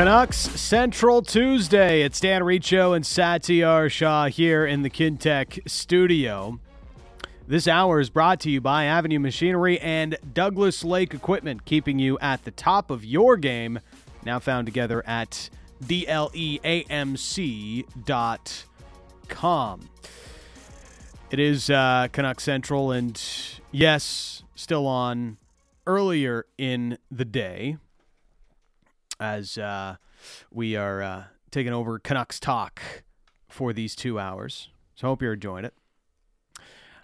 Canucks Central Tuesday. It's Dan Riccio and Satiar Shah here in the Kintec studio. This hour is brought to you by Avenue Machinery and Douglas Lake Equipment, keeping you at the top of your game. Now found together at dleamc.com. It is uh, Canuck Central, and yes, still on earlier in the day as uh, we are uh, taking over Canucks Talk for these two hours. So I hope you're enjoying it.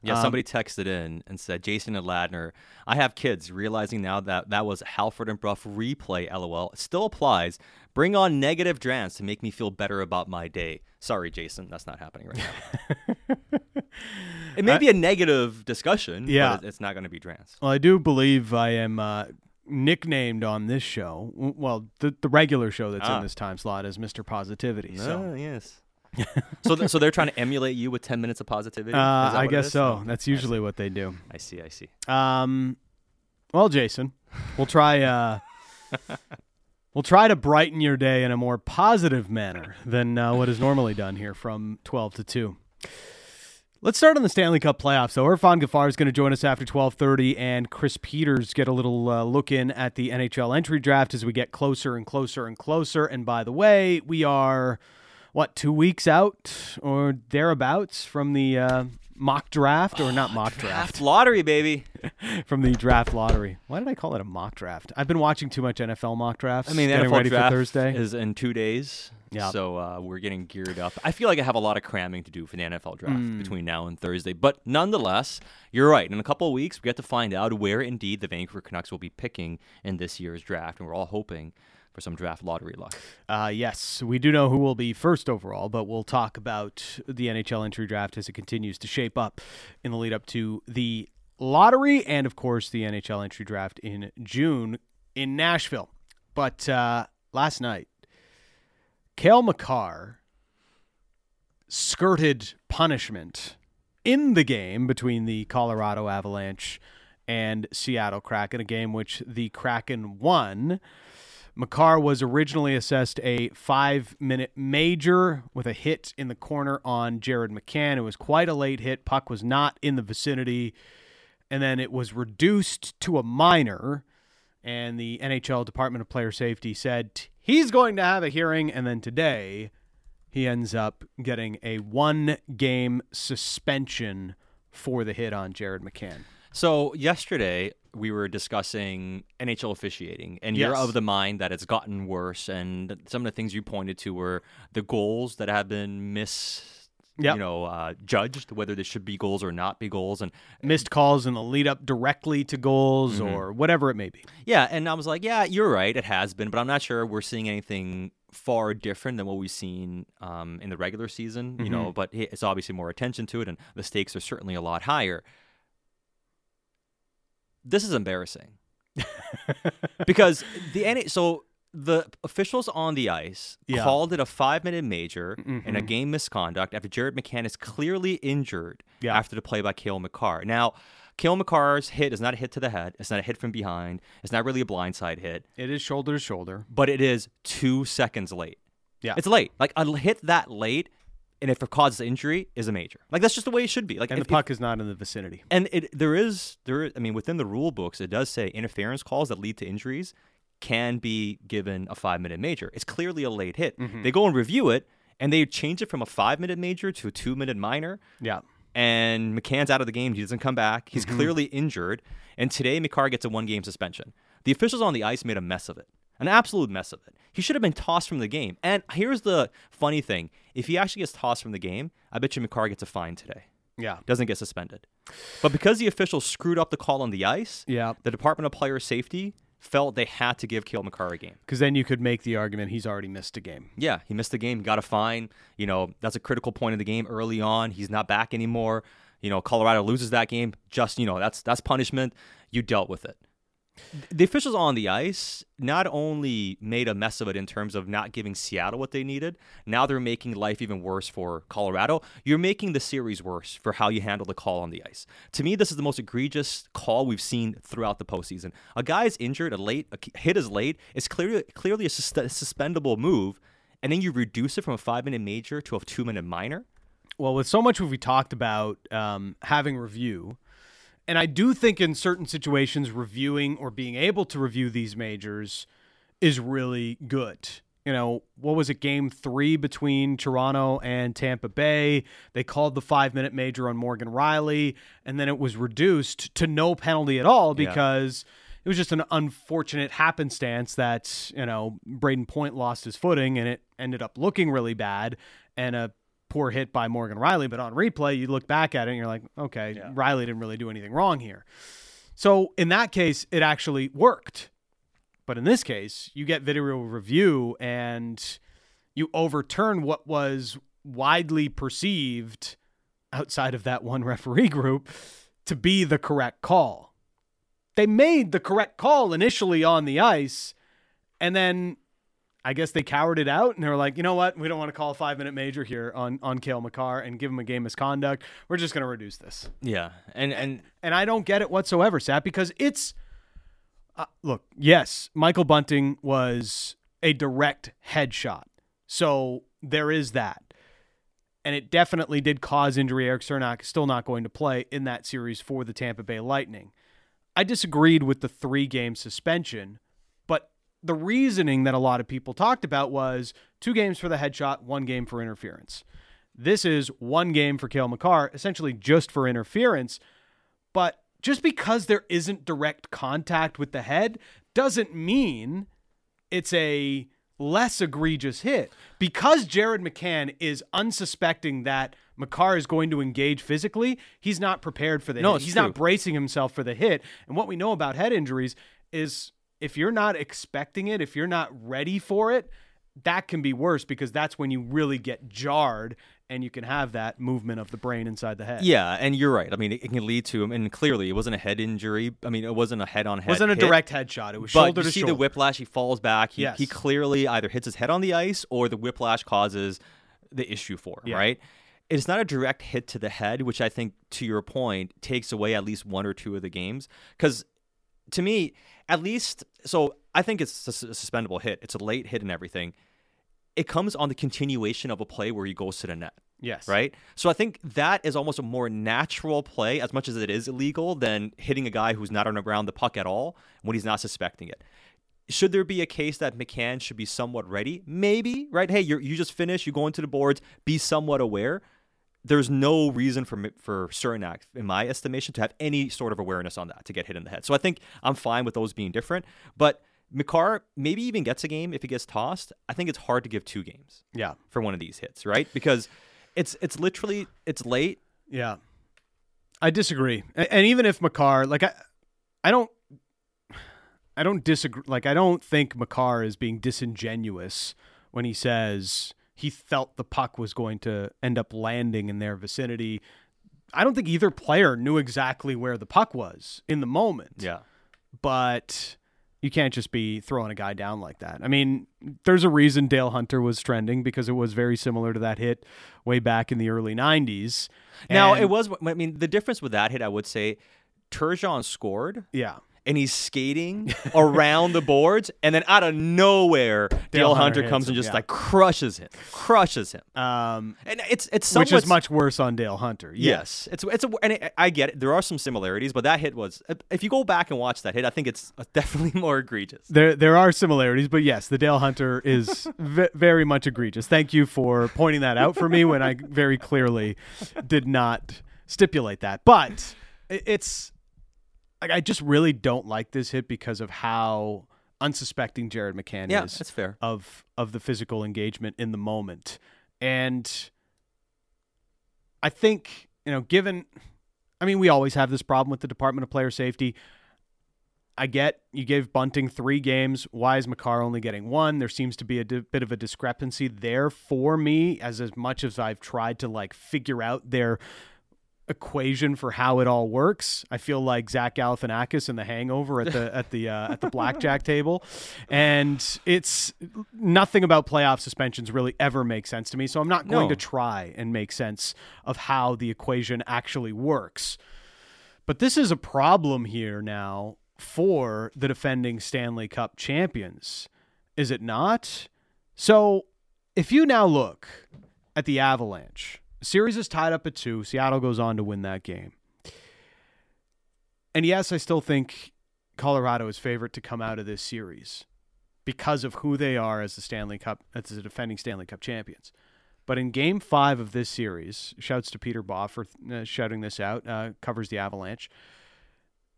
Yeah, Um, somebody texted in and said, Jason and Ladner, I have kids, realizing now that that was Halford and Brough replay, lol. It still applies. Bring on negative drans to make me feel better about my day. Sorry, Jason, that's not happening right now. it may be a negative discussion, Yeah. but it's not going to be drans. Well, I do believe I am uh, nicknamed on this show, well, the, the regular show that's Ah. in this time slot, is Mr. Positivity. So Ah, yes. so, th- so they're trying to emulate you with 10 minutes of positivity? uh, I guess so. Oh, That's usually what they do. I see, I see. Um, well, Jason, we'll try. Uh, we'll try to brighten your day in a more positive manner than uh, what is normally done here from twelve to two. Let's start on the Stanley Cup playoffs. So Irfan Gaffar is going to join us after twelve thirty, and Chris Peters get a little uh, look in at the NHL entry draft as we get closer and closer and closer. And by the way, we are what two weeks out or thereabouts from the uh, mock draft, or not mock draft Draft lottery, baby. from the draft lottery. Why did I call it a mock draft? I've been watching too much NFL mock drafts. I mean, getting NFL ready draft for Thursday. is in two days. Yeah. So uh, we're getting geared up. I feel like I have a lot of cramming to do for the NFL draft Hmm. between now and Thursday. But nonetheless, you're right. In a couple of weeks, we get to find out where indeed the Vancouver Canucks will be picking in this year's draft. And we're all hoping for some draft lottery luck. Uh, yes, we do know who will be first overall, but we'll talk about the NHL entry draft as it continues to shape up in the lead up to the lottery and, of course, the NHL entry draft in June in Nashville. But uh, last night, Cale Makar skirted punishment in the game between the Colorado Avalanche and Seattle Kraken, a game which the Kraken won. Makar was originally assessed a five minute major with a hit in the corner on Jared McCann. It was quite a late hit. Puck was not in the vicinity. And then it was reduced to a minor. And the NHL Department of Player Safety said he's going to have a hearing. And then today, he ends up getting a one game suspension for the hit on Jared McCann. So yesterday we were discussing NHL officiating, and you're of the mind that it's gotten worse. And some of the things you pointed to were the goals that have been mis, Yep. you know, uh, judged whether they should be goals or not be goals. And Missed calls in the lead up directly to goals or whatever it may be. yeah, and I was like, yeah, you're right, it has been, but I'm not sure we're seeing anything far different than what we've seen um, in the regular season. You know, but it's obviously more attention to it, and the stakes are certainly a lot higher. This is embarrassing. because the N- so the officials on the ice Yeah. called it a five minute major and a Mhm. game misconduct after Jared McCann is clearly injured Yeah. after the play by Cale Makar. Now, Cale Makar's hit is not a hit to the head. It's not a hit from behind. It's not really a blindside hit, It is shoulder to shoulder. but it is two seconds late. Yeah. It's late. Like a hit that late, and if it causes injury, is a major. Like that's just the way it should be. Like And if- the puck is not in the vicinity. and it there is there. I mean within the rule books it does say interference calls that lead to injuries can be given a 5 minute major. It's clearly a late hit. Mm-hmm. They go and review it and they change it from a 5 minute major to a 2 minute minor Yeah. and McCann's out of the game. He doesn't come back. He's mm-hmm. clearly injured and today Makar gets a one game suspension. The officials on the ice made a mess of it. An absolute mess of it. He should have been tossed from the game. And here's the funny thing. If he actually gets tossed from the game, I bet you Makar gets a fine today Yeah. doesn't get suspended. But because the officials screwed up the call on the ice, Yeah. the Department of Player Safety felt they had to give Cale Makar a game. Because then you could make the argument he's already missed a game. Yeah, he missed the game, got a fine. You know, that's a critical point in the game early on. He's not back anymore. You know, Colorado loses that game. Just, you know, that's that's punishment. You dealt with it. The officials on the ice not only made a mess of it in terms of not giving Seattle what they needed, now they're making life even worse for Colorado. You're making the series worse for how you handle the call on the ice. To me, this is the most egregious call we've seen throughout the postseason. A guy's injured, a late a hit is late. It's clearly clearly a sus- suspendable move, and then you reduce it from a five minute major to a two minute minor. Well, with so much we've talked about um, having review and I do think in certain situations, reviewing or being able to review these majors is really good. You know, what was it, game three between Toronto and Tampa Bay? They called the five minute major on Morgan Rielly, and then it was reduced to no penalty at all because. Yeah. It was just an unfortunate happenstance that, you know, Brayden Point lost his footing and it ended up looking really bad. And a poor hit by Morgan Rielly, but on replay, you look back at it and you're like, okay, yeah. Rielly didn't really do anything wrong here. So in that case, it actually worked. But in this case, you get video review and you overturn what was widely perceived outside of that one referee group to be the correct call. They made the correct call initially on the ice, and then I guess they cowered it out and they were like, you know what? We don't want to call a five minute major here on, on Cale Makar and give him a game misconduct. We're just going to reduce this. Yeah. And, and, and I don't get it whatsoever, Sat, because it's, uh, look, yes, Michael Bunting was a direct headshot. So there is that. And it definitely did cause injury. Erik Cernak is still not going to play in that series for the Tampa Bay Lightning. I disagreed with the three game suspension the reasoning that a lot of people talked about was two games for the headshot, one game for interference. This is one game for Cale Makar, essentially just for interference. But just because there isn't direct contact with the head doesn't mean it's a less egregious hit. Because Jared McCann is unsuspecting that Makar is going to engage physically, he's not prepared for the no, hit. He's true. not bracing himself for the hit. And what we know about head injuries is if you're not expecting it, if you're not ready for it, that can be worse because that's when you really get jarred and you can have that movement of the brain inside the head. Yeah, and you're right. I mean, it, can lead to, and clearly it wasn't a head injury. I mean, it wasn't a head on head. It wasn't a direct headshot. It was but shoulder you to see shoulder. the whiplash. He falls back. He, yes. he clearly either hits his head on the ice or the whiplash causes the issue for him, yeah. right? It's not a direct hit to the head, which I think, to your point, takes away at least one or two of the games. Because to me, at least, so I think it's a suspendable hit. It's a late hit and everything. It comes on the continuation of a play where he goes to the net. Yes. Right? So I think that is almost a more natural play, as much as it is illegal, than hitting a guy who's not around the puck at all when he's not suspecting it. Should there be a case that McCann should be somewhat ready? Maybe, right? Hey, you you just finished, you go into the boards, be somewhat aware. There's no reason for for Cernak, in my estimation, to have any sort of awareness on that to get hit in the head. So I think I'm fine with those being different. But Makar maybe even gets a game if he gets tossed. I think it's hard to give two games. Yeah. For one of these hits, right? Because it's it's literally it's late. Yeah. I disagree. And even if Makar, like I I don't I don't disagree like I don't think Makar is being disingenuous when he says he felt the puck was going to end up landing in their vicinity. I don't think either player knew exactly where the puck was in the moment. Yeah. But you can't just be throwing a guy down like that. I mean, there's a reason Dale Hunter was trending because it was very similar to that hit way back in the early 90s. Now, And- it was, I mean, the difference with that hit, I would say, Turgeon scored yeah. And he's skating around the boards, and then out of nowhere, Dale, Hunter Hunter comes and just yeah. like crushes him, crushes him. Um, And it's it's which is much worse on Dale Hunter. Yes, it's it's a, and it, I get it. There are some similarities, but that hit was. If you go back and watch that hit, I think it's definitely more egregious. There, there are similarities, but yes, the Dale Hunter is v- very much egregious. Thank you for pointing that out for me when I very clearly did not stipulate that. But it's like I just really don't like this hit because of how unsuspecting Jared McCann Yeah, is that's fair. of of the physical engagement in the moment, and I think you know, given, I mean, we always have this problem with the Department of Player Safety. I get you gave Bunting three games. Why is Makar only getting one? There seems to be a di- bit of a discrepancy there for me, as as much as I've tried to like figure out their equation for how it all works. I feel like Zach Galifianakis in The Hangover at the at the uh, at the blackjack table, and it's nothing about playoff suspensions really ever makes sense to me. So I'm not going No. to try and make sense of how the equation actually works. But this is a problem here now for the defending Stanley Cup champions, is it not? So if you now look at the Avalanche, series is tied up at two. Seattle goes on to win that game. And yes, I still think Colorado is favorite to come out of this series because of who they are as the Stanley Cup, as the defending Stanley Cup champions. But in game five of this series, shouts to Peter Baugh for uh, shouting this out, uh, covers the Avalanche.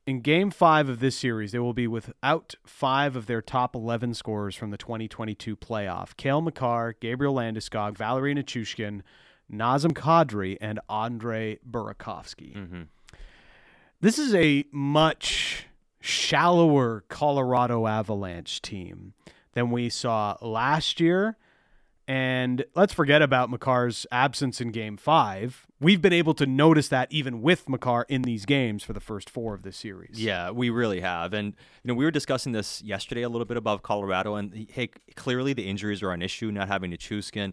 In game five of this series, they will be without five of their top 11 scorers from the 2022 playoff Cale Makar, Gabriel Landeskog, Valeri Nichushkin, Nazem Kadri, and Andre Burakovsky. Mm-hmm. This is a much shallower Colorado Avalanche team than we saw last year. And let's forget about Makar's absence in game five. We've been able to notice that even with Makar in these games for the first four of this series. Yeah, we really have. And you know, we were discussing this yesterday a little bit about Colorado and hey, clearly the injuries are an issue, not having Chuskin.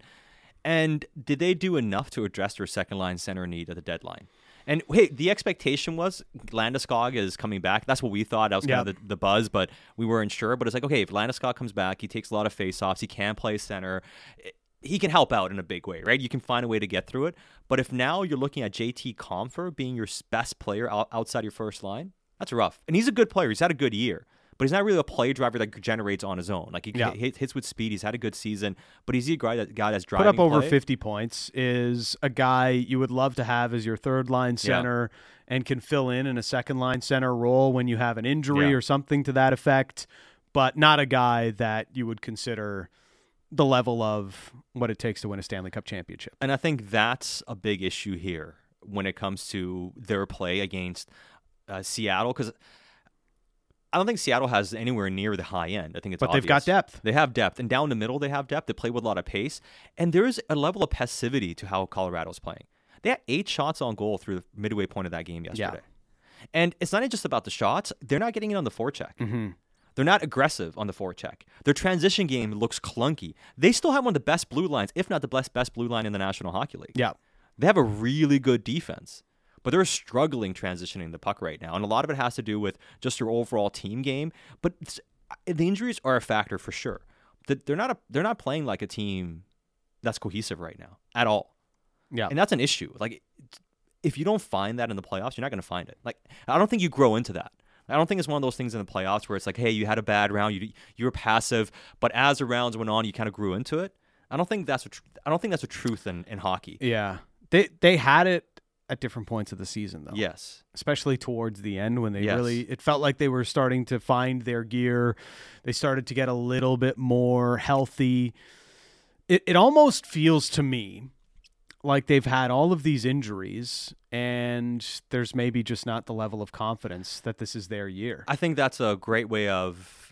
And did they do enough to address their second line center need at the deadline? And hey, the expectation was Landeskog is coming back. That's what we thought. That was kind Yeah. of the, the buzz, but we weren't sure. But it's like, okay, if Landeskog comes back, he takes a lot of faceoffs. He can play center. Eh, he can help out in a big way, right? You can find a way to get through it. But if now you're looking at JT Compher being your best player outside your first line, that's rough. And he's a good player. He's had a good year. But he's not really a play driver that generates on his own. Like he Yeah. hit, hits with speed. He's had a good season, but he's a guy that guy that's Put up over play. 50 points is a guy you would love to have as your third line center and can fill in in a second line center role when you have an injury Yeah. or something to that effect, but not a guy that you would consider the level of what it takes to win a Stanley Cup championship. And I think that's a big issue here when it comes to their play against uh, Seattle because I don't think Seattle has anywhere near the high end. I think it's But they've got depth. They have depth, and down the middle they have depth. They play with a lot of pace, and there is a level of passivity to how Colorado's playing. They had eight shots on goal through the midway point of that game yesterday, and it's not just about the shots. They're not getting it on the forecheck. Mm-hmm. They're not aggressive on the forecheck. Their transition game looks clunky. They still have one of the best blue lines, if not the best best blue line in the National Hockey League. Yeah. They have a really good defense, but they're struggling transitioning the puck right now. And a lot of it has to do with just their overall team game. But the injuries are a factor for sure. That They're not a, they're not playing like a team that's cohesive right now at all. Yeah. And that's an issue. Like if you don't find that in the playoffs, you're not going to find it. Like I don't think you grow into that. I don't think it's one of those things in the playoffs where it's like, hey, you had a bad round, you you were passive, but as the rounds went on, you kind of grew into it. I don't think that's a tr- I don't think that's a truth in, in hockey. Yeah. They they had it at different points of the season though. Yes. especially towards the end when they Yes. really it felt like they were starting to find their gear they started to get a little bit more healthy it, it almost feels to me like they've had all of these injuries and there's maybe just not the level of confidence that this is their year I think that's a great way of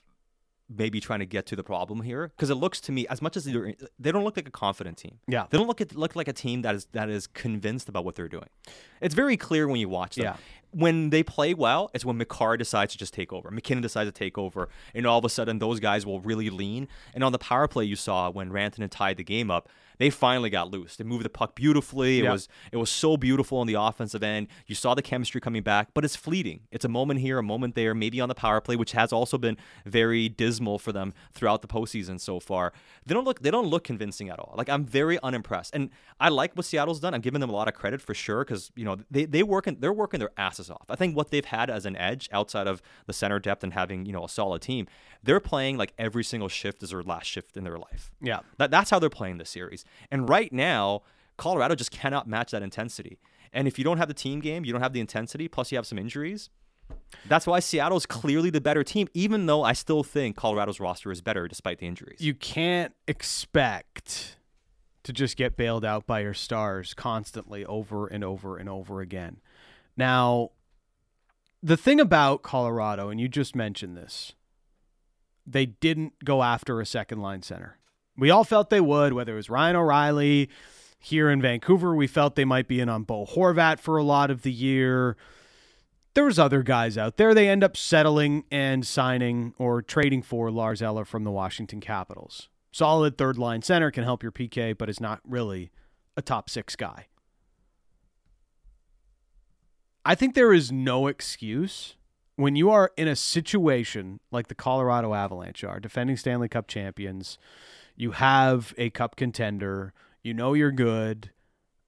maybe trying to get to the problem here because it looks to me as much as they're, they don't look like a confident team. yeah They don't look at, look like a team that is that is convinced about what they're doing. It's very clear when you watch them. Yeah. When they play well, it's when Makar decides to just take over. MacKinnon decides to take over, and all of a sudden those guys will really lean. And on the power play, you saw when Rantanen tied the game up, they finally got loose. They moved the puck beautifully. It Yeah. was it was so beautiful on the offensive end. You saw the chemistry coming back, but it's fleeting. It's a moment here, a moment there, maybe on the power play, which has also been very dismal for them throughout the postseason so far. They don't look they don't look convincing at all. Like I'm very unimpressed, and I like what Seattle's done. I'm giving them a lot of credit for sure because you know they they working they're working their asses off. I think what they've had as an edge outside of the center depth and having you know a solid team, they're playing like every single shift is their last shift in their life. yeah That, that's how they're playing this series. And right now, Colorado just cannot match that intensity. And if you don't have the team game, you don't have the intensity, plus you have some injuries. That's why Seattle's clearly the better team, even though I still think Colorado's roster is better despite the injuries. you can't expect to just get bailed out by your stars constantly over and over and over again. Now, the thing about Colorado, and you just mentioned this, they didn't go after a second line center. We all felt they would, whether it was Ryan O'Reilly, Here in Vancouver, we felt they might be in on Bo Horvat for a lot of the year. There was other guys out there. They end up settling and signing or trading for Lars Eller from the Washington Capitals. Solid third line center can help your PK, but is not really a top six guy. I think there is no excuse when you are in a situation like the Colorado Avalanche are, defending Stanley Cup champions, you have a cup contender, you know you're good.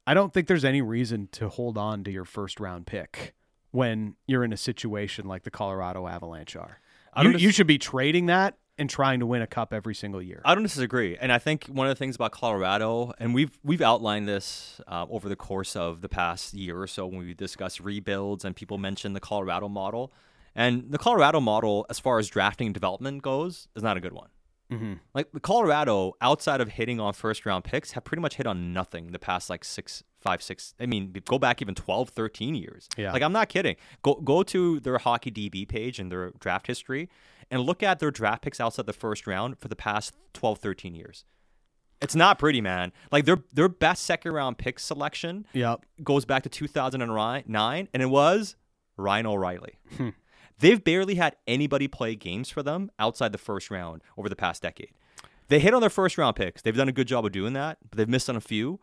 I don't think there's any reason to hold on to your first round pick when you're in a situation like the Colorado Avalanche are. You, dis- you should be trading that and trying to win a cup every single year. I don't disagree, and I think one of the things about Colorado, and we've we've outlined this uh, over the course of the past year or so when we discussed rebuilds, and people mentioned the Colorado model, and the Colorado model, as far as drafting and development goes, is not a good one. Mm-hmm. Like the Colorado, outside of hitting on first round picks, have pretty much hit on nothing the past like six, five, six. I mean, go back even 12, 13 years. Yeah. Like I'm not kidding. Go go to their hockey DB page and their draft history and look at their draft picks outside the first round for the past 12, 13 years. It's not pretty, man. Like their their best second round pick selection Yep. goes back to 2009, and it was Ryan O'Reilly. Hmm. They've barely had anybody play games for them outside the first round over the past decade. They hit on their first round picks. They've done a good job of doing that, but they've missed on a few.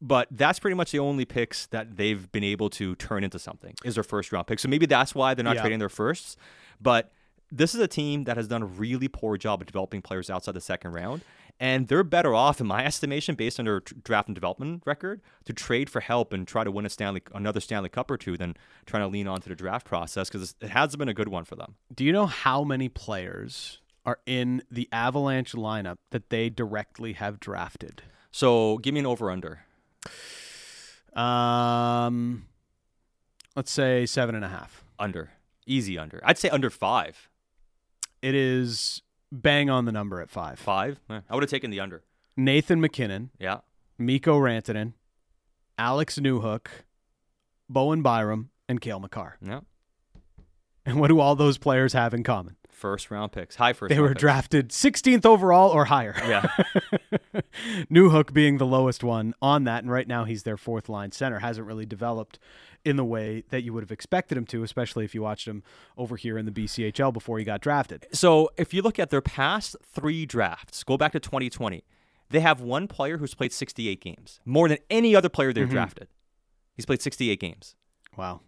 But that's pretty much the only picks that they've been able to turn into something is their first round pick. So maybe that's why they're not Yeah. trading their firsts. But this is a team that has done a really poor job of developing players outside the second round. And they're better off, in my estimation, based on their draft and development record, to trade for help and try to win a Stanley, another Stanley Cup or two, than trying to lean onto the draft process because it hasn't been a good one for them. Do you know how many players are in the Avalanche lineup that they directly have drafted? So give me an over under. Um, let's say seven and a half. Under. Easy under. I'd say under five. It is bang on the number at five. Five? Eh, I would have taken the under. Nathan MacKinnon, Yeah. Mikko Rantanen, Alex Newhook, Bowen Byram, and Cale Makar. Yeah. And what do all those players have in common? First round picks. High first They were picks. drafted 16th overall or higher. Yeah. Newhook being the lowest one on that, and right now he's their fourth line center. Hasn't really developed in the way that you would have expected him to, especially if you watched him over here in the BCHL before he got drafted. So if you look at their past three drafts, go back to 2020, they have one player who's played 68 games, more than any other player they've Mhm. drafted. He's played 68 games. Wow.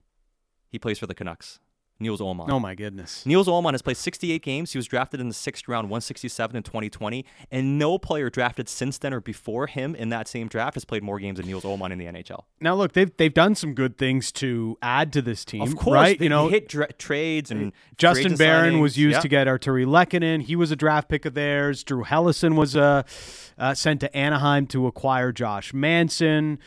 He plays for the Canucks. Nils Åman. Oh my goodness. Nils Åman has played 68 games. He was drafted in the sixth round, 167 in 2020, and no player drafted since then or before him in that same draft has played more games than Nils Åman in the NHL. Now look, they've they've done some good things to add to this team. Of course, right? they, you know, hit dra- trades and Justin trades Barron was used Yeah. to get Artturi Lehkonen. He was a draft pick of theirs. Drew Helleson was uh, uh, sent to Anaheim to acquire Josh Manson.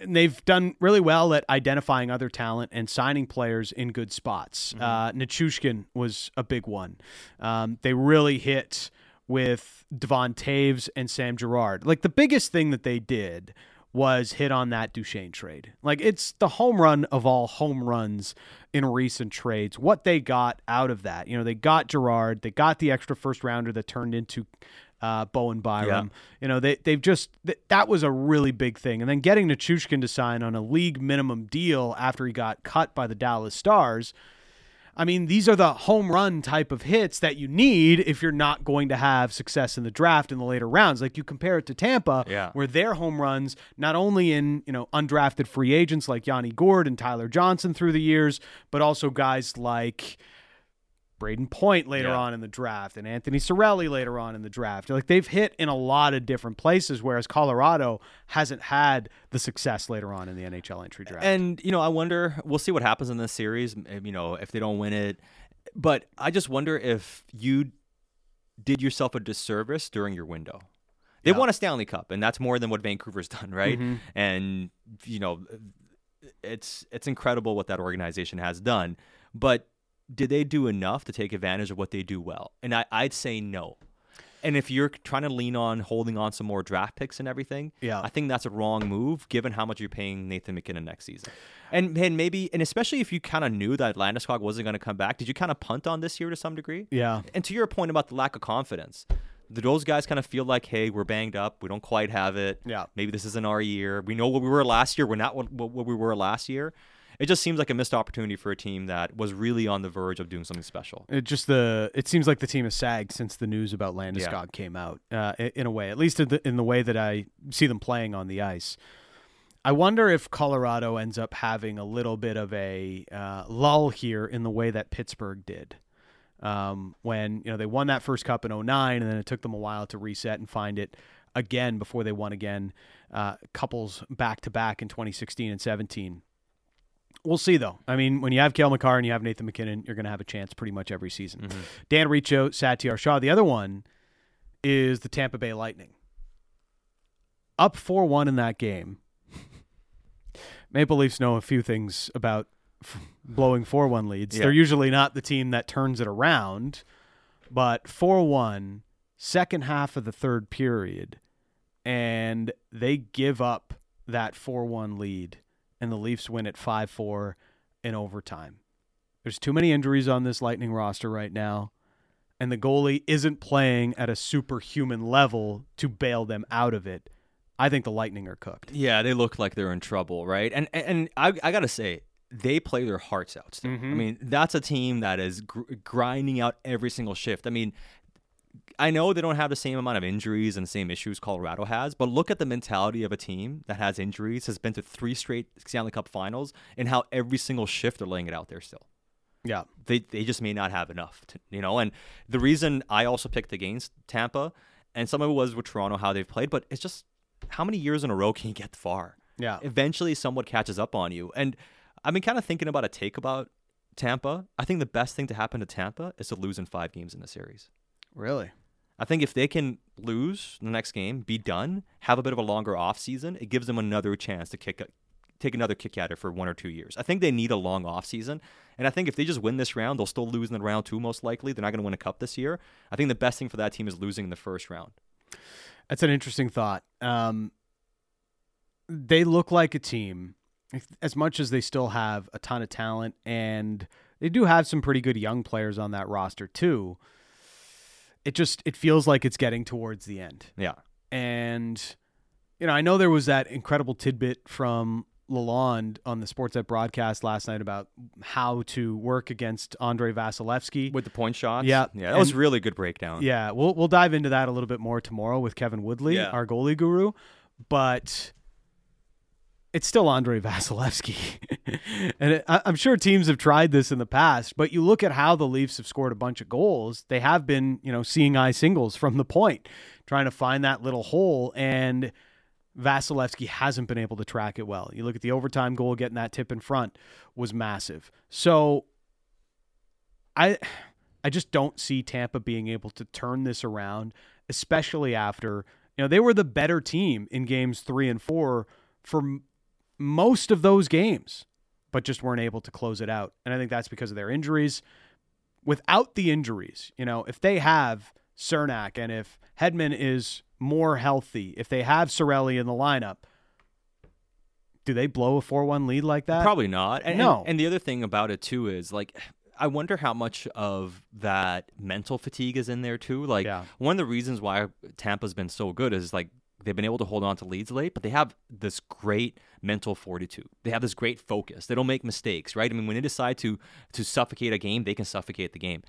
And they've done really well at identifying other talent and signing players in good spots. Uh, Nichushkin was a big one. Um, they really hit with Devon Toews and Sam Girard. Like the biggest thing that they did was hit on that Duchene trade. Like it's the home run of all home runs in recent trades. What they got out of that, you know, they got Girard, they got the extra first rounder that turned into uh, Bowen Byram. You know, they they've just th- that was a really big thing. And then getting Nichushkin to sign on a league minimum deal after he got cut by the Dallas Stars. I mean, these are the home run type of hits that you need if you're not going to have success in the draft in the later rounds. Like you compare it to Tampa, Yeah. where their home runs, not only in you know undrafted free agents like Yanni Gourde and Tyler Johnson through the years, but also guys like Brayden Point later Yeah. on in the draft and Anthony Cirelli later on in the draft. Like they've hit in a lot of different places, whereas Colorado hasn't had the success later on in the NHL entry draft. And you know, I wonder. We'll see what happens in this series. You know, if they don't win it, but I just wonder if you did yourself a disservice during your window. They Yeah. won a Stanley Cup, and that's more than what Vancouver's done, right? Mhm. And you know, it's it's incredible what that organization has done. But did they do enough to take advantage of what they do well? And I, I'd say no. And if you're trying to lean on holding on some more draft picks and everything, Yeah. I think that's a wrong move given how much you're paying Nathan MacKinnon next season. And and maybe and especially if you kind of knew that Landeskog wasn't going to come back, did you kind of punt on this year to some degree? yeah. And to your point about the lack of confidence, those guys kind of feel like, hey, we're banged up. We don't quite have it. Yeah. Maybe this isn't our year. We know what we were last year. We're not what, what, what we were last year. It just seems like a missed opportunity for a team that was really on the verge of doing something special. It just the it seems like the team has sagged since the news about Landeskog came out. Uh, in a way, at least in the, in the way that I see them playing on the ice. I wonder if Colorado ends up having a little bit of a uh, lull here in the way that Pittsburgh did. Um, when you know they won that first cup in 09 and then it took them a while to reset and find it again before they won again uh, couples back to back in 2016 and 17 we'll see though. I mean when you have Cale Makar and you have nathan mackinnon you're going to have a chance pretty much every season. Mm-hmm. dan Riccio, satiar shah the other one is the tampa bay lightning. Up 4-1 in that game. Maple leafs know a few things about f- blowing 4-1 leads. Yeah. they're usually not the team that turns it around but 4-1 second half of the third period and they give up that 4-1 lead and the Leafs win at 5-4 in overtime. There's too many injuries on this Lightning roster right now and the goalie isn't playing at a superhuman level to bail them out of it. I think the Lightning are cooked. Yeah, they look like they're in trouble, right? And and, I, I gotta say, they play their hearts out. Still. I mm-hmm. mean, that's a team that is gr- grinding out every single shift. I mean, I know they don't have the same amount of injuries and the same issues Colorado has, but look at the mentality of a team that has injuries, has been to three straight Stanley Cup Finals, and how every single shift they're laying it out there still. Yeah. They they just may not have enough, to, you know. And the reason I also picked against Tampa, and some of it was with Toronto how they've played, but it's just how many years in a row can you get far? Yeah. eventually someone catches up on you. And I've been kind of thinking about a take about Tampa. I think the best thing to happen to Tampa is to lose in five games in the series. Really? I think if they can lose the next game, be done, have a bit of a longer off season, it gives them another chance to kick take another kick at it for one or two years. I think they need a long off season. And I think if they just win this round, they'll still lose in the round two most likely. They're not going to win a cup this year. I think the best thing for that team is losing in the first round. That's an interesting thought. Um, they look like a team, as much as they still have a ton of talent, and they do have some pretty good young players on that roster too. It just it feels like it's getting towards the end, Yeah. and you know I know there was that incredible tidbit from Lalonde on the Sportsnet broadcast last night about how to work against Andrei Vasilevskiy. With the point shots. Yeah, Yeah. That was really good breakdown. Yeah, we'll we'll dive into that a little bit more tomorrow with Kevin Woodley, Yeah. our goalie guru. But it's still Andrei Vasilevskiy, and it, I, I'm sure teams have tried this in the past. But you look at how the Leafs have scored a bunch of goals; they have been, you know, seeing eye singles from the point, trying to find that little hole, and Vasilevskiy hasn't been able to track it well. You look at the overtime goal, getting that tip in front was massive. So I I just don't see Tampa being able to turn this around, especially after, you know, they were the better team in games 3 and 4 for most of those games, but just weren't able to close it out. And I think that's because of their injuries. Without the injuries, you know, if they have Cernak and if Hedman is more healthy, if they have Cirelli in the lineup, do they blow a 4-1 lead like that? Probably not. And, No. And, and the other thing about it too is like, I wonder how much of that mental fatigue is in there too. Like Yeah. one of the reasons why Tampa's been so good is like they've been able to hold on to leads late, but they have this great mental fortitude. They have this great focus. They don't make mistakes, right? I mean, when they decide to to suffocate a game, they can suffocate the game.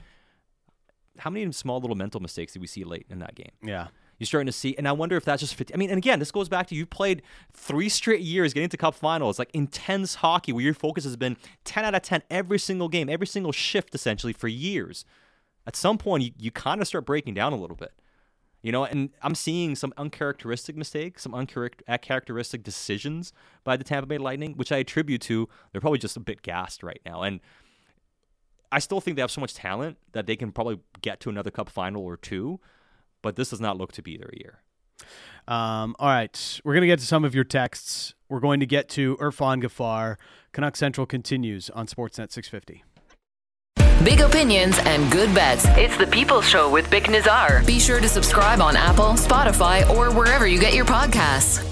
How many small little mental mistakes did we see late in that game? Yeah. You're starting to see, and I wonder if that's just. I mean, and again, this goes back to you played three straight years getting to Cup Finals, like intense hockey, where your focus has been 10 out of 10 every single game, every single shift, essentially for years. At some point, you, you kind of start breaking down a little bit, you know. And I'm seeing some uncharacteristic mistakes, some uncharacteristic decisions by the Tampa Bay Lightning, which I attribute to they're probably just a bit gassed right now, and. I still think they have so much talent that they can probably get to another Cup final or two, but this does not look to be their year. Um, all right, we're going to get to some of your texts. We're going to get to Irfan Gaffar. Canuck Central continues on Sportsnet 650. Big opinions and good bets. It's the People's Show with Bik Nizzar. Be sure to subscribe on Apple, Spotify, or wherever you get your podcasts.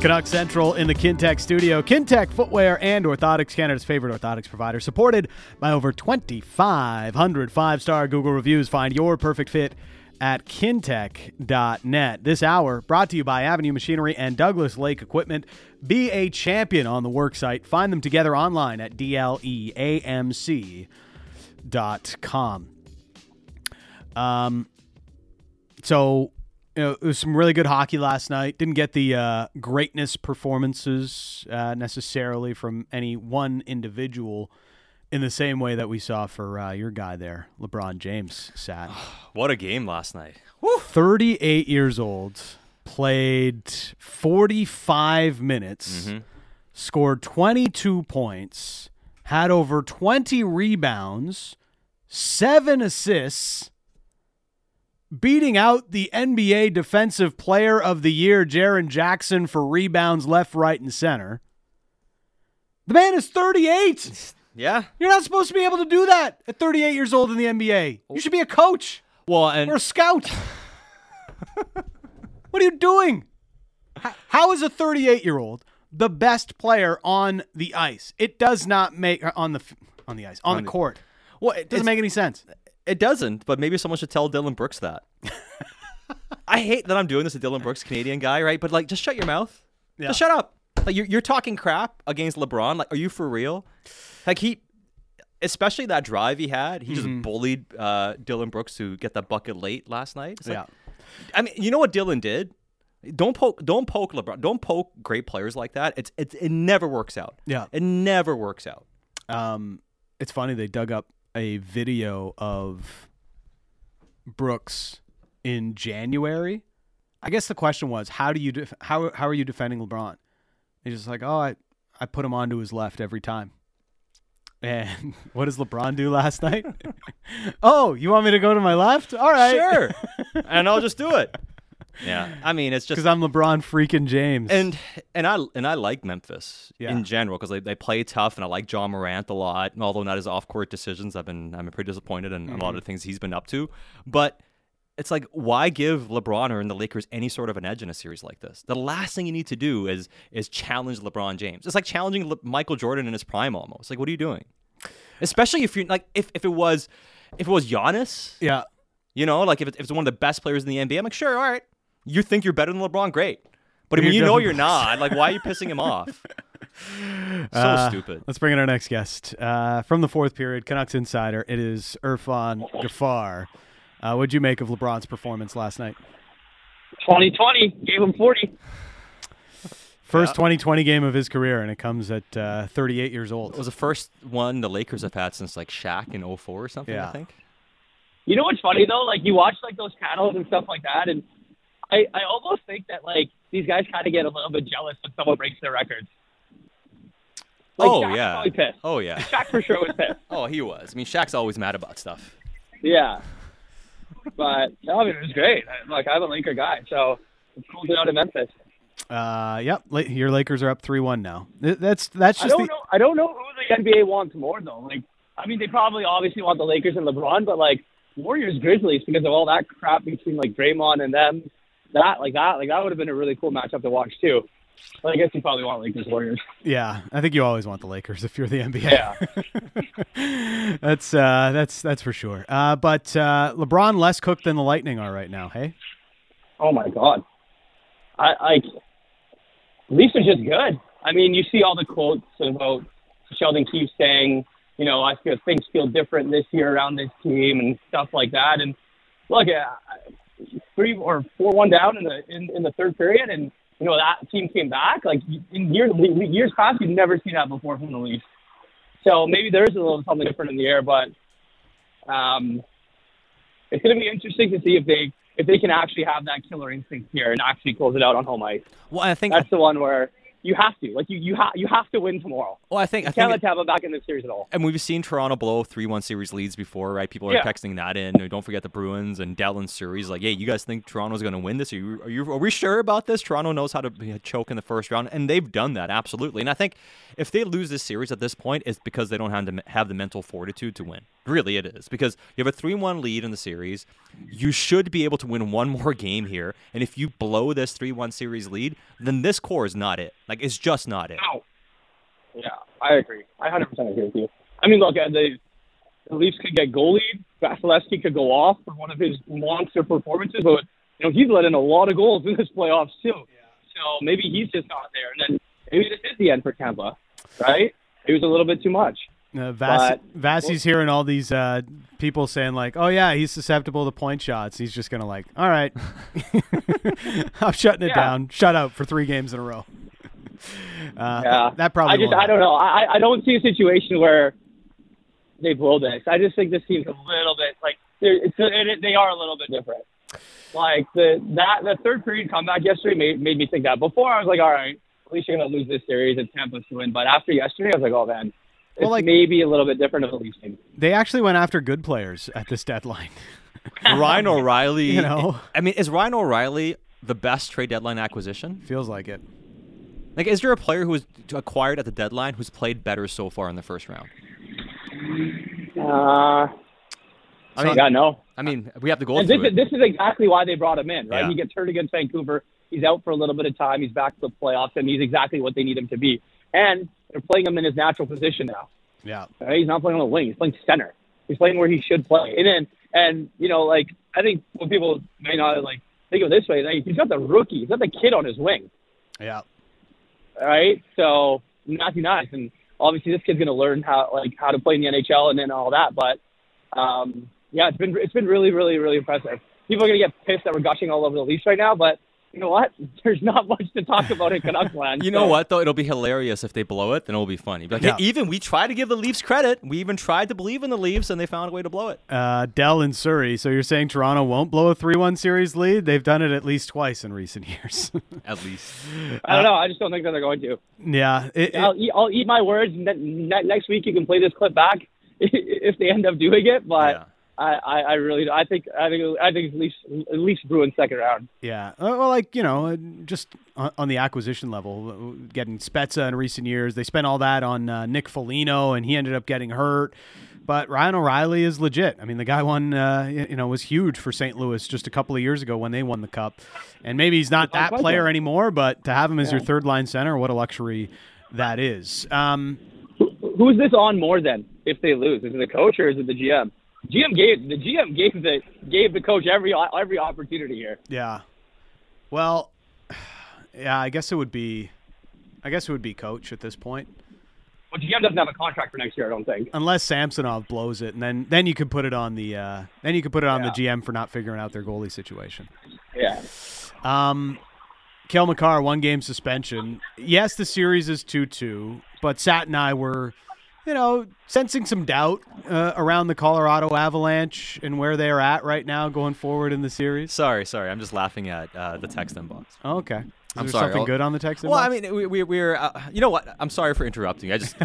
Canuck Central in the Kintec studio. Kintec Footwear and Orthotics, Canada's favorite orthotics provider, supported by over 2,500 five star Google reviews. Find your perfect fit at kintec.net. This hour brought to you by Avenue Machinery and Douglas Lake Equipment. Be a champion on the worksite. Find them together online at dleamc.com. Um, so you know, it was some really good hockey last night. Didn't get the uh, greatness performances uh, necessarily from any one individual in the same way that we saw for uh, your guy there, LeBron James, sat. What a game last night. 38 years old, played 45 minutes, scored 22 points, had over 20 rebounds, seven assists, beating out the NBA Defensive Player of the Year, Jaren Jackson, for rebounds left, right, and center. The man is 38. Yeah. You're not supposed to be able to do that at 38 years old in the NBA. You should be a coach Well, and or a scout. what are you doing? How is a 38 year old the best player on the ice? It does not make uh, on the on the ice on, the, the- court. well, it Doesn't make any sense. It doesn't, but maybe someone should tell Dillon Brooks that. I hate that I'm doing this to Dillon Brooks, Canadian guy, right? But like, just shut your mouth. Yeah. Just shut up. Like you're you're talking crap against LeBron. Like, are you for real? Like he, especially that drive he had, he Mm-hmm. just bullied uh, Dillon Brooks to get that bucket late last night. Like, Yeah. I mean, you know what Dillon did? Don't poke, don't poke LeBron. Don't poke great players like that. It's it's it never works out. Yeah. it never works out. Um, it's funny they dug up a video of Brooks in January. I guess the question was, how do you def- how how are you defending LeBron? He's just like, oh, I I put him onto his left every time. And what does LeBron do last night? oh, you want me to go to my left? All right, Sure, and I'll just do it. Yeah, I mean, it's just because I'm LeBron freaking James. and and I and I like Memphis Yeah. in general because they, they play tough and I like Ja Morant a lot. And although not his off court decisions, I've been I'm pretty disappointed in a lot Mm-hmm. of the things he's been up to. But it's like why give LeBron or in the Lakers any sort of an edge in a series like this? The last thing you need to do is is challenge LeBron James. It's like challenging Le- Michael Jordan in his prime almost. Like what are you doing? Especially if you're like if, if it was if it was Giannis, yeah, you know, like if, if it's one of the best players in the NBA, I'm like, sure, all right. You think you're better than LeBron? Great. But when You're you know you're not, like, why are you pissing him off? So Uh, stupid. Let's bring in our next guest uh, from the fourth period, Canucks insider. It is Irfan Gaffar. Uh, what'd you make of LeBron's performance last night? 2020 gave him 40. First 2020 game of his career, and it comes at uh, 38 years old. It was the first one the Lakers have had since like Shaq in 04 or something, Yeah. I think. You know what's funny though? Like you watch like those panels and stuff like that, and I I almost think that like these guys kind of get a little bit jealous when someone breaks their records. Like, oh, Shaq's yeah. pissed. Oh, yeah. Shaq for sure was pissed. Oh, he was. I mean, Shaq's always mad about stuff. Yeah. But no, I mean it was great. Like I'm a Laker guy, so it's cool to out in Memphis. Uh, yep, your Lakers are up 3 1 now. Th- That's that's I just don't the. know. I don't know who the NBA wants more though. Like I mean, they probably obviously want the Lakers and LeBron, but like Warriors Grizzlies because of all that crap between like Draymond and them. That like that like that would have been a really cool matchup to watch too. But I guess you probably want Lakers Warriors. Yeah, I think you always want the Lakers if you're the NBA. Yeah. that's uh, that's that's for sure. Uh, but uh, LeBron less cooked than the Lightning are right now. Hey, Oh my god. I like Leafs are just good. I mean, you see all the quotes about Sheldon Keefe saying, you know, I feel things feel different this year around this team and stuff like that. And look, uh, three or four one down in the in, in the third period, and you know that team came back. Like in years years past, you've never seen that before from the Leafs. So maybe there is a little something different in the air, but um, it's going to be interesting to see if they if they can actually have that killer instinct here and actually close it out on home ice. Well, I think. That's the one where you have to like you you have you have to win tomorrow. well, I think. I can't think. let Tampa back in this series at all. and we've seen Toronto blow three-one series leads before, right? People are Yeah. texting that in. Don't forget the Bruins and Dallin series. Like, hey, you guys think Toronto's going to win this? Are you, are you? Are we sure about this? Toronto knows how to be- choke in the first round, and they've done that absolutely. And I think if they lose this series at this point, it's because they don't have the have the mental fortitude to win. Really, it is because you have a three-one lead in the series. You should be able to win one more game here, and if you blow this three-one series lead, then this core is not it. Like it's just not it. No. Yeah, I agree. I 100% agree with you. I mean, look, uh, the, the Leafs could get goalied. Vasilevskiy could go off for one of his monster performances, but you know he's let in a lot of goals in this playoffs too. So maybe he's just not there, and then maybe this is the end for Tampa, right? It was a little bit too much. Uh, Vas- But- Vasi's hearing all these uh, people saying like, "Oh yeah, he's susceptible to point shots." He's just gonna like, "All right, I'm shutting it Yeah. down. Shut out for three games in a row." Uh, Yeah, that probably. I just I don't know. I I don't see a situation where they blow this. I just think this team's a little bit like they're, it's it, it, they are a little bit different. Like the that the third period comeback yesterday made made me think that. Before I was like, all right, at least you're gonna lose this series and Tampa's to win. But after yesterday, I was like, oh man, Well, like- maybe a little bit different of a Leafs team. They actually went after good players at this deadline. Ryan O'Reilly. You know? I mean, is Ryan O'Reilly the best trade deadline acquisition? Feels like it. Like, is there a player who was acquired at the deadline who's played better so far in the first round? Uh, I mean, yeah, no. I mean, we have to go And through this it. is, this is exactly why they brought him in, right? Yeah. He gets hurt against Vancouver. He's out for a little bit of time. He's back to the playoffs, and he's exactly what they need him to be. And they're playing him in his natural position now. Yeah. Right? He's not playing on the wing. He's playing center. He's playing where he should play. And then, and you know, like I think when people may not like think of it this way, like, he's got the rookie, he's got the kid on his wing, Yeah. right? So Matthew Knies, and obviously this kid's going to learn how like how to play in the NHL and then all that. But um, yeah, it's been it's been really, really, really impressive. People are going to get pissed that we're gushing all over the Leafs right now, but you know what? There's not much to talk about in Canucks land. You know what though? It'll be hilarious if they blow it. Then it'll be funny. Like, hey, even we tried to give the Leafs credit. We even tried to believe in the Leafs, and they found a way to blow it. Uh, Dell and Surrey. So you're saying Toronto won't blow a three-one series lead? They've done it at least twice in recent years. At least. I don't know. I just don't think that they're going to. yeah. It, it- I'll eat, I'll eat my words. Ne- ne- next week you can play this clip back if they end up doing it. But Yeah. I, I, I really, I think, I think, I think at least, at least Bruins second round. Yeah. Uh, Well, like, you know, just on, on the acquisition level, uh, getting Spezza in recent years, they spent all that on uh, Nick Foligno, and he ended up getting hurt. But Ryan O'Reilly is legit. I mean, the guy won, uh, you know, was huge for St. Louis just a couple of years ago when they won the cup. And maybe he's not that player anymore, but to have him as your third line center, what a luxury that is. Um, who's this on more than if they lose? Is it the coach or is it the GM? GM gave the GM gave the gave the coach every every opportunity here. yeah. Well, yeah, I guess it would be, I guess it would be coach at this point. Well, GM doesn't have a contract for next year, I don't think. unless Samsonov blows it, and then then you could put it on the uh, then you could put it on the GM for not figuring out their goalie situation. Yeah. Um, Cale Makar, one game suspension. Yes, the series is two two, but Sat and I were, you know, sensing some doubt uh, around the Colorado Avalanche and where they're at right now going forward in the series. Sorry, sorry. I'm just laughing at uh, the text inbox. Oh, okay. Is I'm there sorry, something I'll- good on the text? Inbox? Well, I mean, we, we, we're, uh, you know what? I'm sorry for interrupting. I just,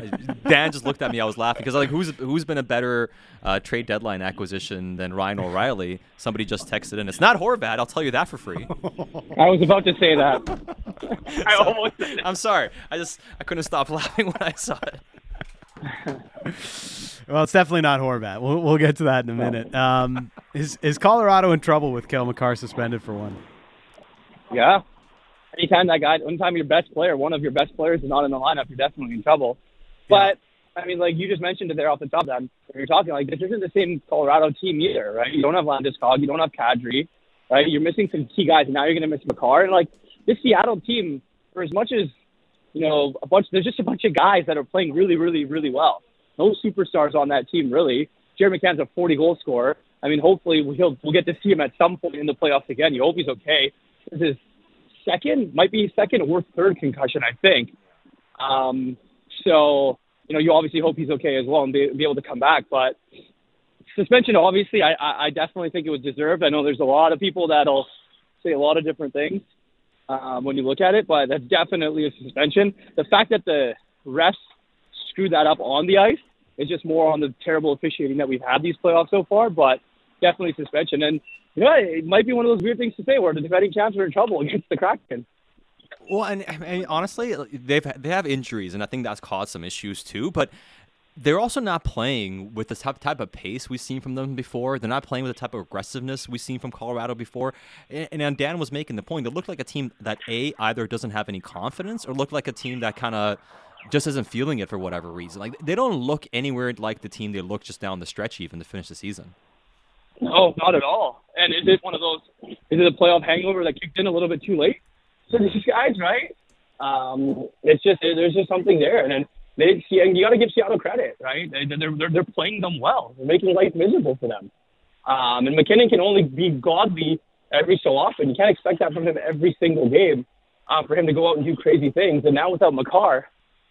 Dan just looked at me. I was laughing because like, who's who's been a better uh, trade deadline acquisition than Ryan O'Reilly? Somebody just texted in. It's not Horvat. I'll tell you that for free. I was about to say that. I almost. I'm sorry. I just, I couldn't stop laughing when I saw it. Well, it's definitely not Horvat. We'll, we'll get to that in a minute. Um, is is Colorado in trouble with Cale Makar suspended for one? Yeah. Anytime that guy, anytime your best player, one of your best players is not in the lineup, you're definitely in trouble. But I mean, like you just mentioned it there off the top. Then you're talking like this isn't the same Colorado team either, right? You don't have Landis Landeskog, you don't have Kadri, right? You're missing some key guys, and now you're going to miss Makar. And like this Seattle team, for as much as you know, a bunch, there's just a bunch of guys that are playing really, really, really well. No superstars on that team, really. Jared McCann's a 40 goal scorer. I mean, hopefully we'll we'll get to see him at some point in the playoffs again. You hope he's okay. This is second, might be second or third concussion, I think. Um, so you know, you obviously hope he's okay as well and be, be able to come back. But suspension, obviously, I, I definitely think it was deserved. I know there's a lot of people that'll say a lot of different things um, when you look at it, but that's definitely a suspension. The fact that the refs screwed that up on the ice is just more on the terrible officiating that we've had these playoffs so far, but definitely suspension. And you know, it might be one of those weird things to say where the defending champs are in trouble against the Kraken. Well, and honestly, they've they have injuries, and I think that's caused some issues too. But they're also not playing with the type, type of pace we've seen from them before. They're not playing with the type of aggressiveness we've seen from Colorado before. And, and Dan was making the point. They look like a team that a either doesn't have any confidence or look like a team that kind of just isn't feeling it for whatever reason. Like they don't look anywhere like the team they look just down the stretch even to finish the season. No, not at all. And is it one of those? Is it a playoff hangover that kicked in a little bit too late for these guys? Right? Um, it's just there's just something there, and then they you got to give Seattle credit, right? They, they're, they're they're playing them well. They're making life miserable for them. Um, and MacKinnon can only be godly every so often. You can't expect that from him every single game. Uh, for him to go out and do crazy things, and now without Makar,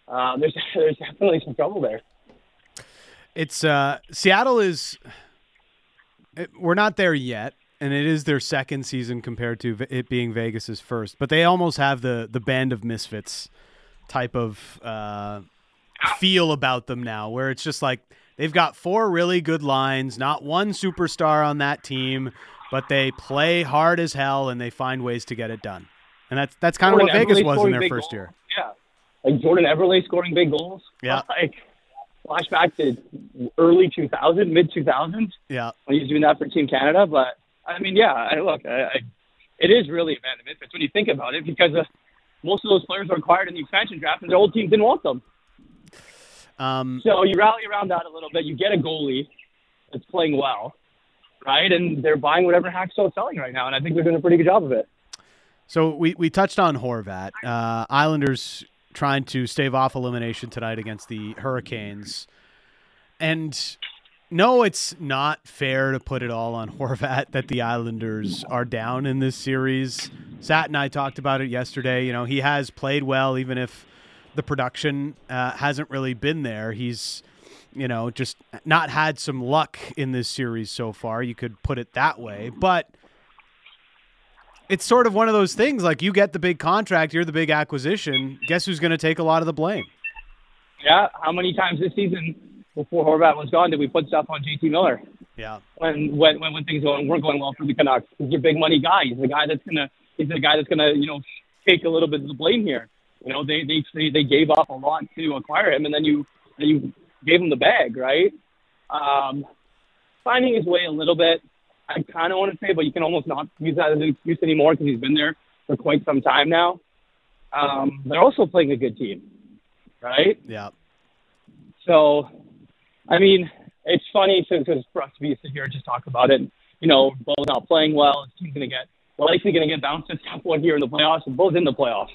uh, there's there's definitely some trouble there. It's uh, Seattle is. It, we're not there yet, and it is their second season compared to it being Vegas's first. But they almost have the the band of misfits type of uh, feel about them now, where it's just like they've got four really good lines, not one superstar on that team, but they play hard as hell and they find ways to get it done. And that's that's kind of what Vegas was in their first goals. year. Yeah, like Jordan Eberle scoring big goals. Yeah, like flashback to early 2000, mid 2000s. Yeah, when he was doing that for Team Canada. But I mean, yeah, I, look, I, I, it is really a band of misfits when you think about it, because uh, most of those players were acquired in the expansion draft, and their old teams didn't want them. Um, so you rally around that a little bit. You get a goalie that's playing well, right? And they're buying whatever Hacksaw is selling right now, and I think they're doing a pretty good job of it. So we, we touched on Horvat. Uh, Islanders trying to stave off elimination tonight against the Hurricanes. And no, it's not fair to put it all on Horvat that the Islanders are down in this series. Sat and I talked about it yesterday. You know, he has played well, even if the production uh, hasn't really been there. He's, you know, just not had some luck in this series so far. You could put it that way. But it's sort of one of those things like you get the big contract, you're the big acquisition. Guess who's going to take a lot of the blame? Yeah. How many times this season before Horvat was gone did we put stuff on JT Miller? Yeah. When when when, when things going, weren't going well for the Canucks, he's your big money guy. He's the guy that's gonna he's the guy that's gonna you know take a little bit of the blame here. You know they they they gave up a lot to acquire him, and then you you gave him the bag, right? Um, finding his way a little bit. I kind of want to say, but you can almost not use that as an excuse anymore because he's been there for quite some time now. Um, they're also playing a good team, right? Yeah. So, I mean, it's funny to, to for us to be sit here and just talk about it. You know, Bo's not playing well. His team's going to get likely going to get bounced at some point here in the playoffs, and Bo's in the playoffs,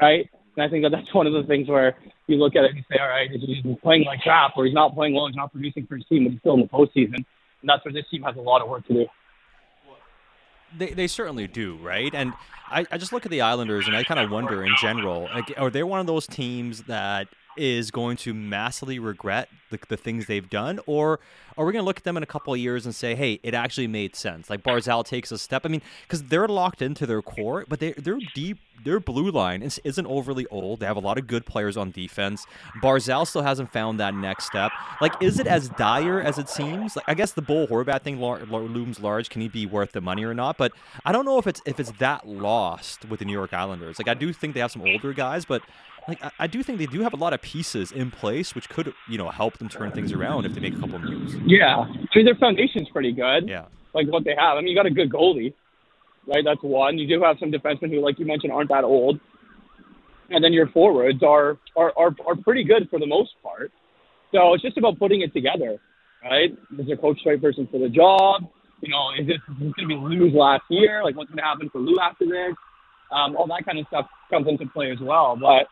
right? And I think that that's one of the things where you look at it and say, all right, he's playing like crap, or he's not playing well, he's not producing for his team, but he's still in the postseason. And that's where this team has a lot of work to do. They, they certainly do, right? And I, I just look at the Islanders and I kind of wonder in general, like, are they one of those teams that is going to massively regret the, the things they've done, or are we going to look at them in a couple of years and say, "Hey, it actually made sense"? Like Barzal takes a step. I mean, because they're locked into their core, but they they're deep. Their blue line is, isn't overly old. They have a lot of good players on defense. Barzal still hasn't found that next step. Like, is it as dire as it seems? Like, I guess the Bo Horvat thing looms large. Can he be worth the money or not? But I don't know if it's if it's that lost with the New York Islanders. Like, I do think they have some older guys, but like I, I, do think they do have a lot of pieces in place which could you know help them turn things around if they make a couple moves. Yeah, I mean their foundation's pretty good. Yeah, like what they have. I mean you got a good goalie, right? That's one. You do have some defensemen who, like you mentioned, aren't that old, and then your forwards are are are, are pretty good for the most part. So it's just about putting it together, right? Is your coach the right person for the job? You know, is this going to be Lou's last year? Like, what's going to happen for Lou after this? Um, all that kind of stuff comes into play as well. But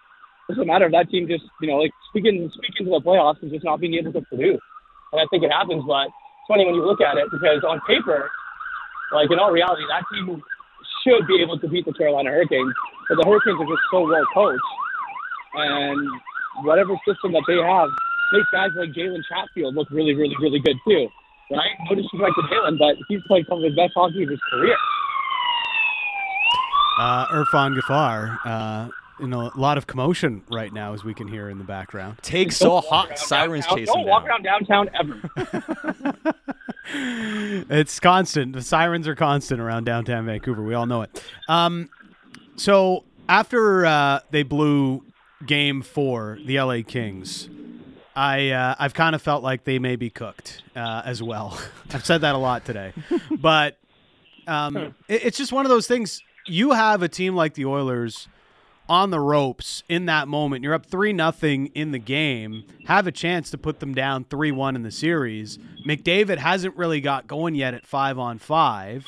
it's a matter of that team just, you know, like speaking speaking to the playoffs and just not being able to produce. And I think it happens, but it's funny when you look at it because on paper, like in all reality, that team should be able to beat the Carolina Hurricanes, but the Hurricanes are just so well coached, and whatever system that they have makes guys like Jalen Chatfield look really, really, really good too. Right? No disrespect to Jalen, but he's played some of his best hockey of his career. Uh, Irfan Gaffar, uh, in a lot of commotion right now, as we can hear in the background. Take so hot, sirens downtown. chasing Don't down. walk around downtown ever. it's constant. The sirens are constant around downtown Vancouver. We all know it. Um, so after uh, they blew Game Four, the LA Kings, I uh, I've kind of felt like they may be cooked uh, as well. I've said that a lot today, but um, it, it's just one of those things. You have a team like the Oilers on the ropes in that moment. You're up three nothing in the game. Have a chance to put them down three one in the series. McDavid hasn't really got going yet at five on five.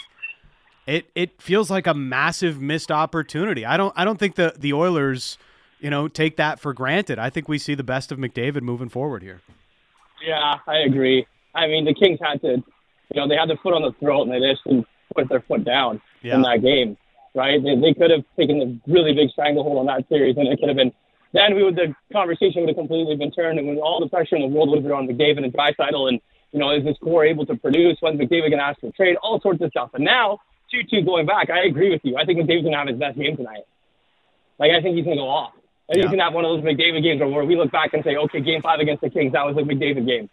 It it feels like a massive missed opportunity. I don't I don't think the the Oilers you know, take that for granted. I think we see the best of McDavid moving forward here. Yeah, I agree. I mean, the Kings had to, you know, they had their foot on the throat and they just didn't put their foot down Yeah. in that game, right? They, they could have taken a really big stranglehold on that series and it could have been, then we would, the conversation would have completely been turned and when all the pressure in the world would have been on McDavid and Draisaitl and, you know, is this core able to produce? When's McDavid going to ask for trade? All sorts of stuff. And now, 2-2 going back, I agree with you. I think McDavid's going to have his best game tonight. Like, I think he's going to go off. I think Yeah. he's going to have one of those McDavid games where, where we look back and say, okay, game five against the Kings, that was a McDavid game.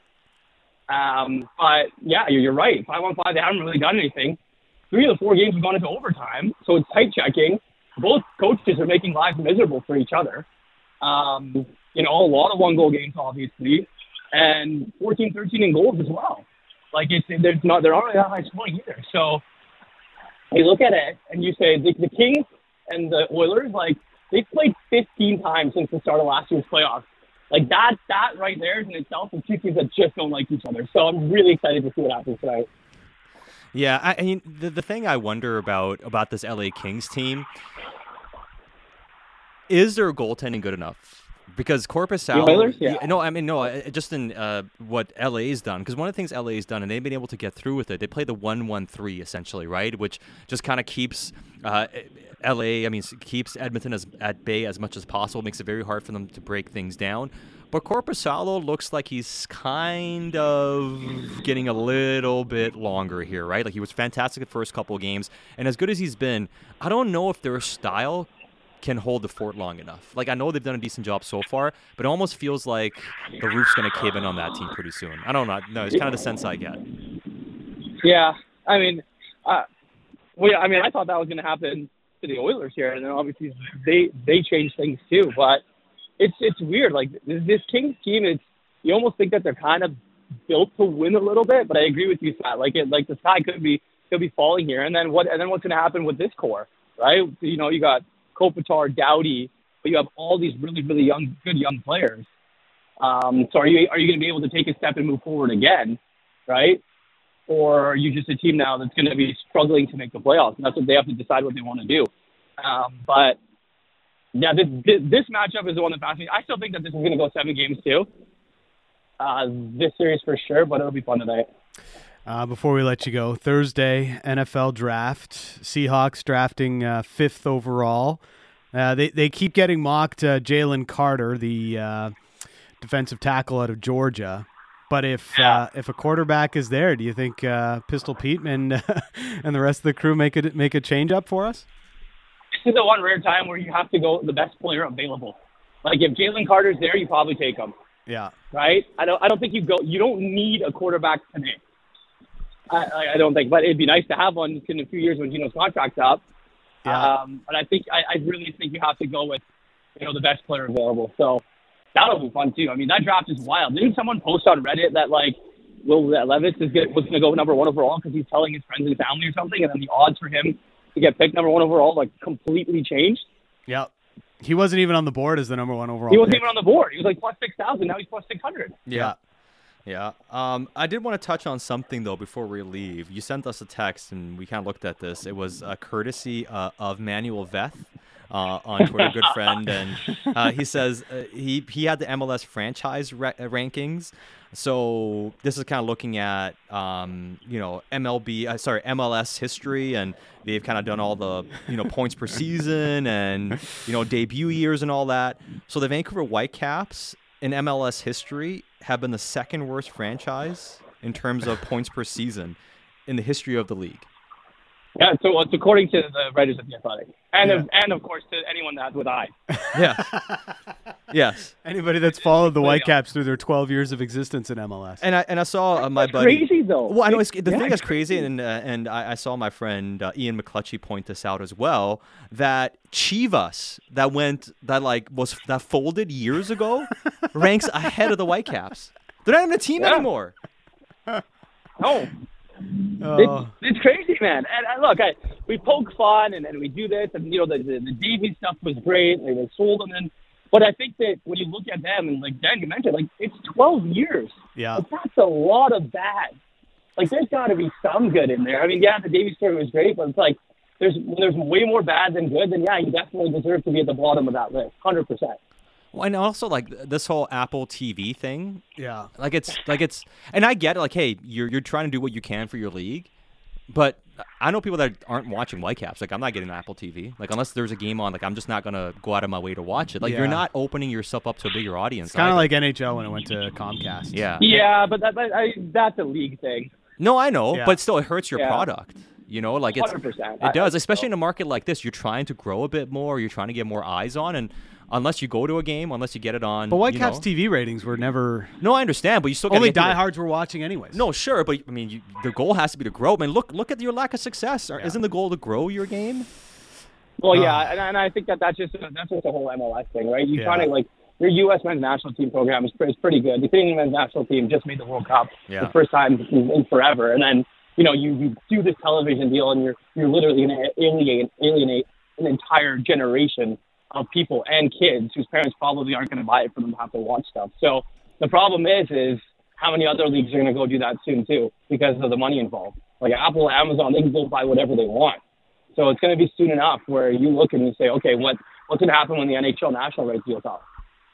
Um, but yeah, you're, you're right. Five on five, they haven't really done anything. Three of the four games have gone into overtime, so it's tight checking. Both coaches are making lives miserable for each other. Um, you know, a lot of one goal games, obviously, and 14, 13 in goals as well. Like it's there's not they're not that high scoring either. So you look at it and you say the, the Kings and the Oilers, like they've played 15 times since the start of last year's playoffs. Like that, that right there in itself is two teams that just don't like each other. So I'm really excited to see what happens tonight. Yeah, I, I mean the the thing I wonder about about this LA Kings team is their goaltending good enough? Because Corpus Oilers? Yeah. no, I mean no, just in uh, what LA's done. Because one of the things LA's done, and they've been able to get through with it. They play the one-one-three essentially, right? Which just kind of keeps uh, LA. I mean, keeps Edmonton as at bay as much as possible. Makes it very hard for them to break things down. But Korpisalo looks like he's kind of getting a little bit longer here, right? Like he was fantastic the first couple of games, and as good as he's been, I don't know if their style can hold the fort long enough. Like I know they've done a decent job so far, but it almost feels like the roof's going to cave in on that team pretty soon. I don't know. No, it's kind of the sense I get. Yeah, I mean, uh, well, yeah, I mean, I thought that was going to happen to the Oilers here, and then obviously they they changed things too. But it's it's weird. Like this, Kings team, it's you almost think that they're kind of built to win a little bit. But I agree with you, Scott. Like it, like the sky could be could be falling here, and then what? And then what's going to happen with this core, right? You know, you got Kopitar, Doughty, but you have all these really really young, good young players. Um, so are you are you going to be able to take a step and move forward again, right? or are you just a team now that's going to be struggling to make the playoffs? And that's what they have to decide what they want to do. Um, but yeah, this, this this matchup is the one that fascinates me. I still think that this is going to go seven games too. Uh, this series for sure, but it'll be fun tonight. Uh, before we let you go, Thursday NFL draft. Seahawks drafting uh, fifth overall. Uh, they they keep getting mocked. Uh, Jalen Carter, the uh, defensive tackle out of Georgia. But if uh, if a quarterback is there, do you think uh, Pistol Pete and and the rest of the crew make it make a change up for us? This is the one rare time where you have to go the best player available. Like if Jalen Carter's there, you probably take him. Yeah, right? I don't I don't think you go you don't need a quarterback today. I, I, I don't think, but it'd be nice to have one in a few years when Gino's contract's up. Yeah. Um, but I think I, I really think you have to go with you know the best player available. So that'll be fun too. I mean that draft is wild. Didn't someone post on Reddit that like Will Levis is get, was going to go number one overall because he's telling his friends and family or something, and then the odds for him to get picked number one overall like completely changed. yeah. He wasn't even on the board as the number one overall. He wasn't pick. even on the board. He was like plus six thousand. Now he's plus six hundred. Yeah. Yeah. Um, I did want to touch on something though before we leave. You sent us a text and we kind of looked at this. It was a courtesy uh, of Manuel Veth uh, on Twitter, good friend, and uh, he says uh, he he had the MLS franchise ra- uh, rankings. So this is kind of looking at um, you know MLB, uh, sorry MLS history, and they've kind of done all the you know points per season and you know debut years and all that. So the Vancouver Whitecaps in MLS history have been the second worst franchise in terms of points per season in the history of the league. Yeah, so it's according to the writers of the Athletic, and Yeah. of, and of course to anyone that's with I. Yeah. yes. Anybody that's followed the. Whitecaps through their 12 years of existence in MLS. And I and I saw uh, my buddy. Crazy though. Well, I know it's, the Yeah, thing that's crazy, and uh, and I, I saw my friend uh, Ian McClutchy point this out as well. That Chivas that went that like was that folded years ago ranks ahead of the Whitecaps. They're not even a team Yeah. anymore. No, Oh, it's, it's crazy, man. And look, I, we poke fun and, and we do this, and you know the the, the Davies stuff was great. They, they sold them in, but I think that when you look at them and like Dan, you mentioned, like it's 12 years. yeah. Like, that's a lot of bad. Like there's got to be some good in there. I mean, yeah, the Davies story was great, but it's like there's when there's way more bad than good. Then yeah, you definitely deserve to be at the bottom of that list, hundred percent. Well, and also like this whole Apple TV thing. Yeah. Like it's like it's, and I get it. Like, hey, you're you're trying to do what you can for your league, but I know people that aren't watching Whitecaps. Like, I'm not getting Apple TV. Like, unless there's a game on, like, I'm just not gonna go out of my way to watch it. Like, Yeah. you're not opening yourself up to a bigger audience. Kind of like NHL when it went to Comcast. yeah, Yeah, but that, that I, that's a league thing. No, I know, Yeah. but still, it hurts your Yeah. product. You know, like it's 100%. it does, especially in a market like this. You're trying to grow a bit more. You're trying to get more eyes on, and unless you go to a game, unless you get it on, But you Whitecaps know- TV ratings were never. No, I understand, but you still gotta Only diehards were watching anyways. No, sure, but I mean, you, the goal has to be to grow. I mean, look, look at your lack of success. Are- Isn't the goal to grow your game? Well, Uh, yeah, and, and I think that that's just that's just the whole MLS thing, right? You Yeah. trying to like your U.S. men's national team program is, is pretty good. The Canadian men's national team just made the World Cup Yeah. the first time in, in forever, and then you know you, you do this television deal, and you're you're literally going to alienate alienate an entire generation of people and kids whose parents probably aren't going to buy it for them to have to watch stuff. So the problem is, is how many other leagues are going to go do that soon too because of the money involved. Like Apple, Amazon, they can go buy whatever they want. So it's going to be soon enough where you look and you say, okay, what what's going to happen when the NHL national rights deal's up?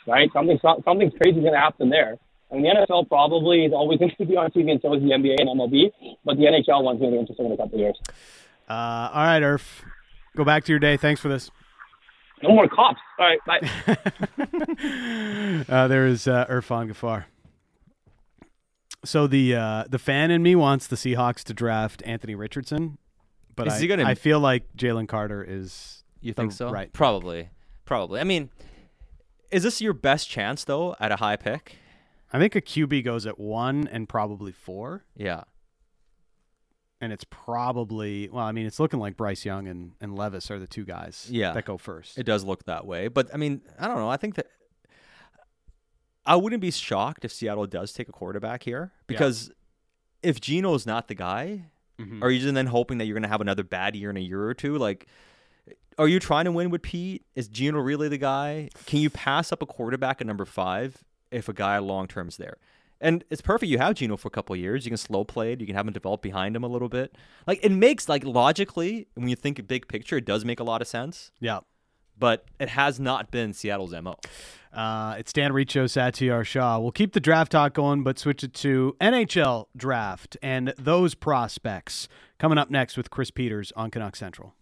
Right? Something something's crazy is going to happen there. And the NFL probably is always going to be on TV, and so is the NBA and MLB. But the NHL one's going to be interesting in a couple of years. Uh, all right, Irf. Go back to your day. Thanks for this. No more cops. All right, bye. Uh, there is uh, Irfan Gaffar. So the uh, the fan in me wants the Seahawks to draft Anthony Richardson, but Is I, he gonna- I feel like Jalen Carter is You the think so? right. Probably. Probably. I mean, is this your best chance though at a high pick? I think a QB goes at one and probably four, Yeah. And it's probably well. I mean, it's looking like Bryce Young and, and Levis are the two guys Yeah. that go first. It does look that way, but I mean, I don't know. I think that I wouldn't be shocked if Seattle does take a quarterback here because if Gino's not the guy, Mhm. are you just then hoping that you're going to have another bad year in a year or two? Like, are you trying to win with Pete? Is Gino really the guy? Can you pass up a quarterback at number five if a guy long term's there? And it's perfect. You have Gino for a couple of years. You can slow play it. You can have him develop behind him a little bit. Like it makes like logically when you think big picture, it does make a lot of sense yeah. but it has not been Seattle's mo. Uh, it's Dan Riccio, Satiar Shah. We'll keep the draft talk going, but switch it to NHL draft and those prospects coming up next with Chris Peters on Canuck Central.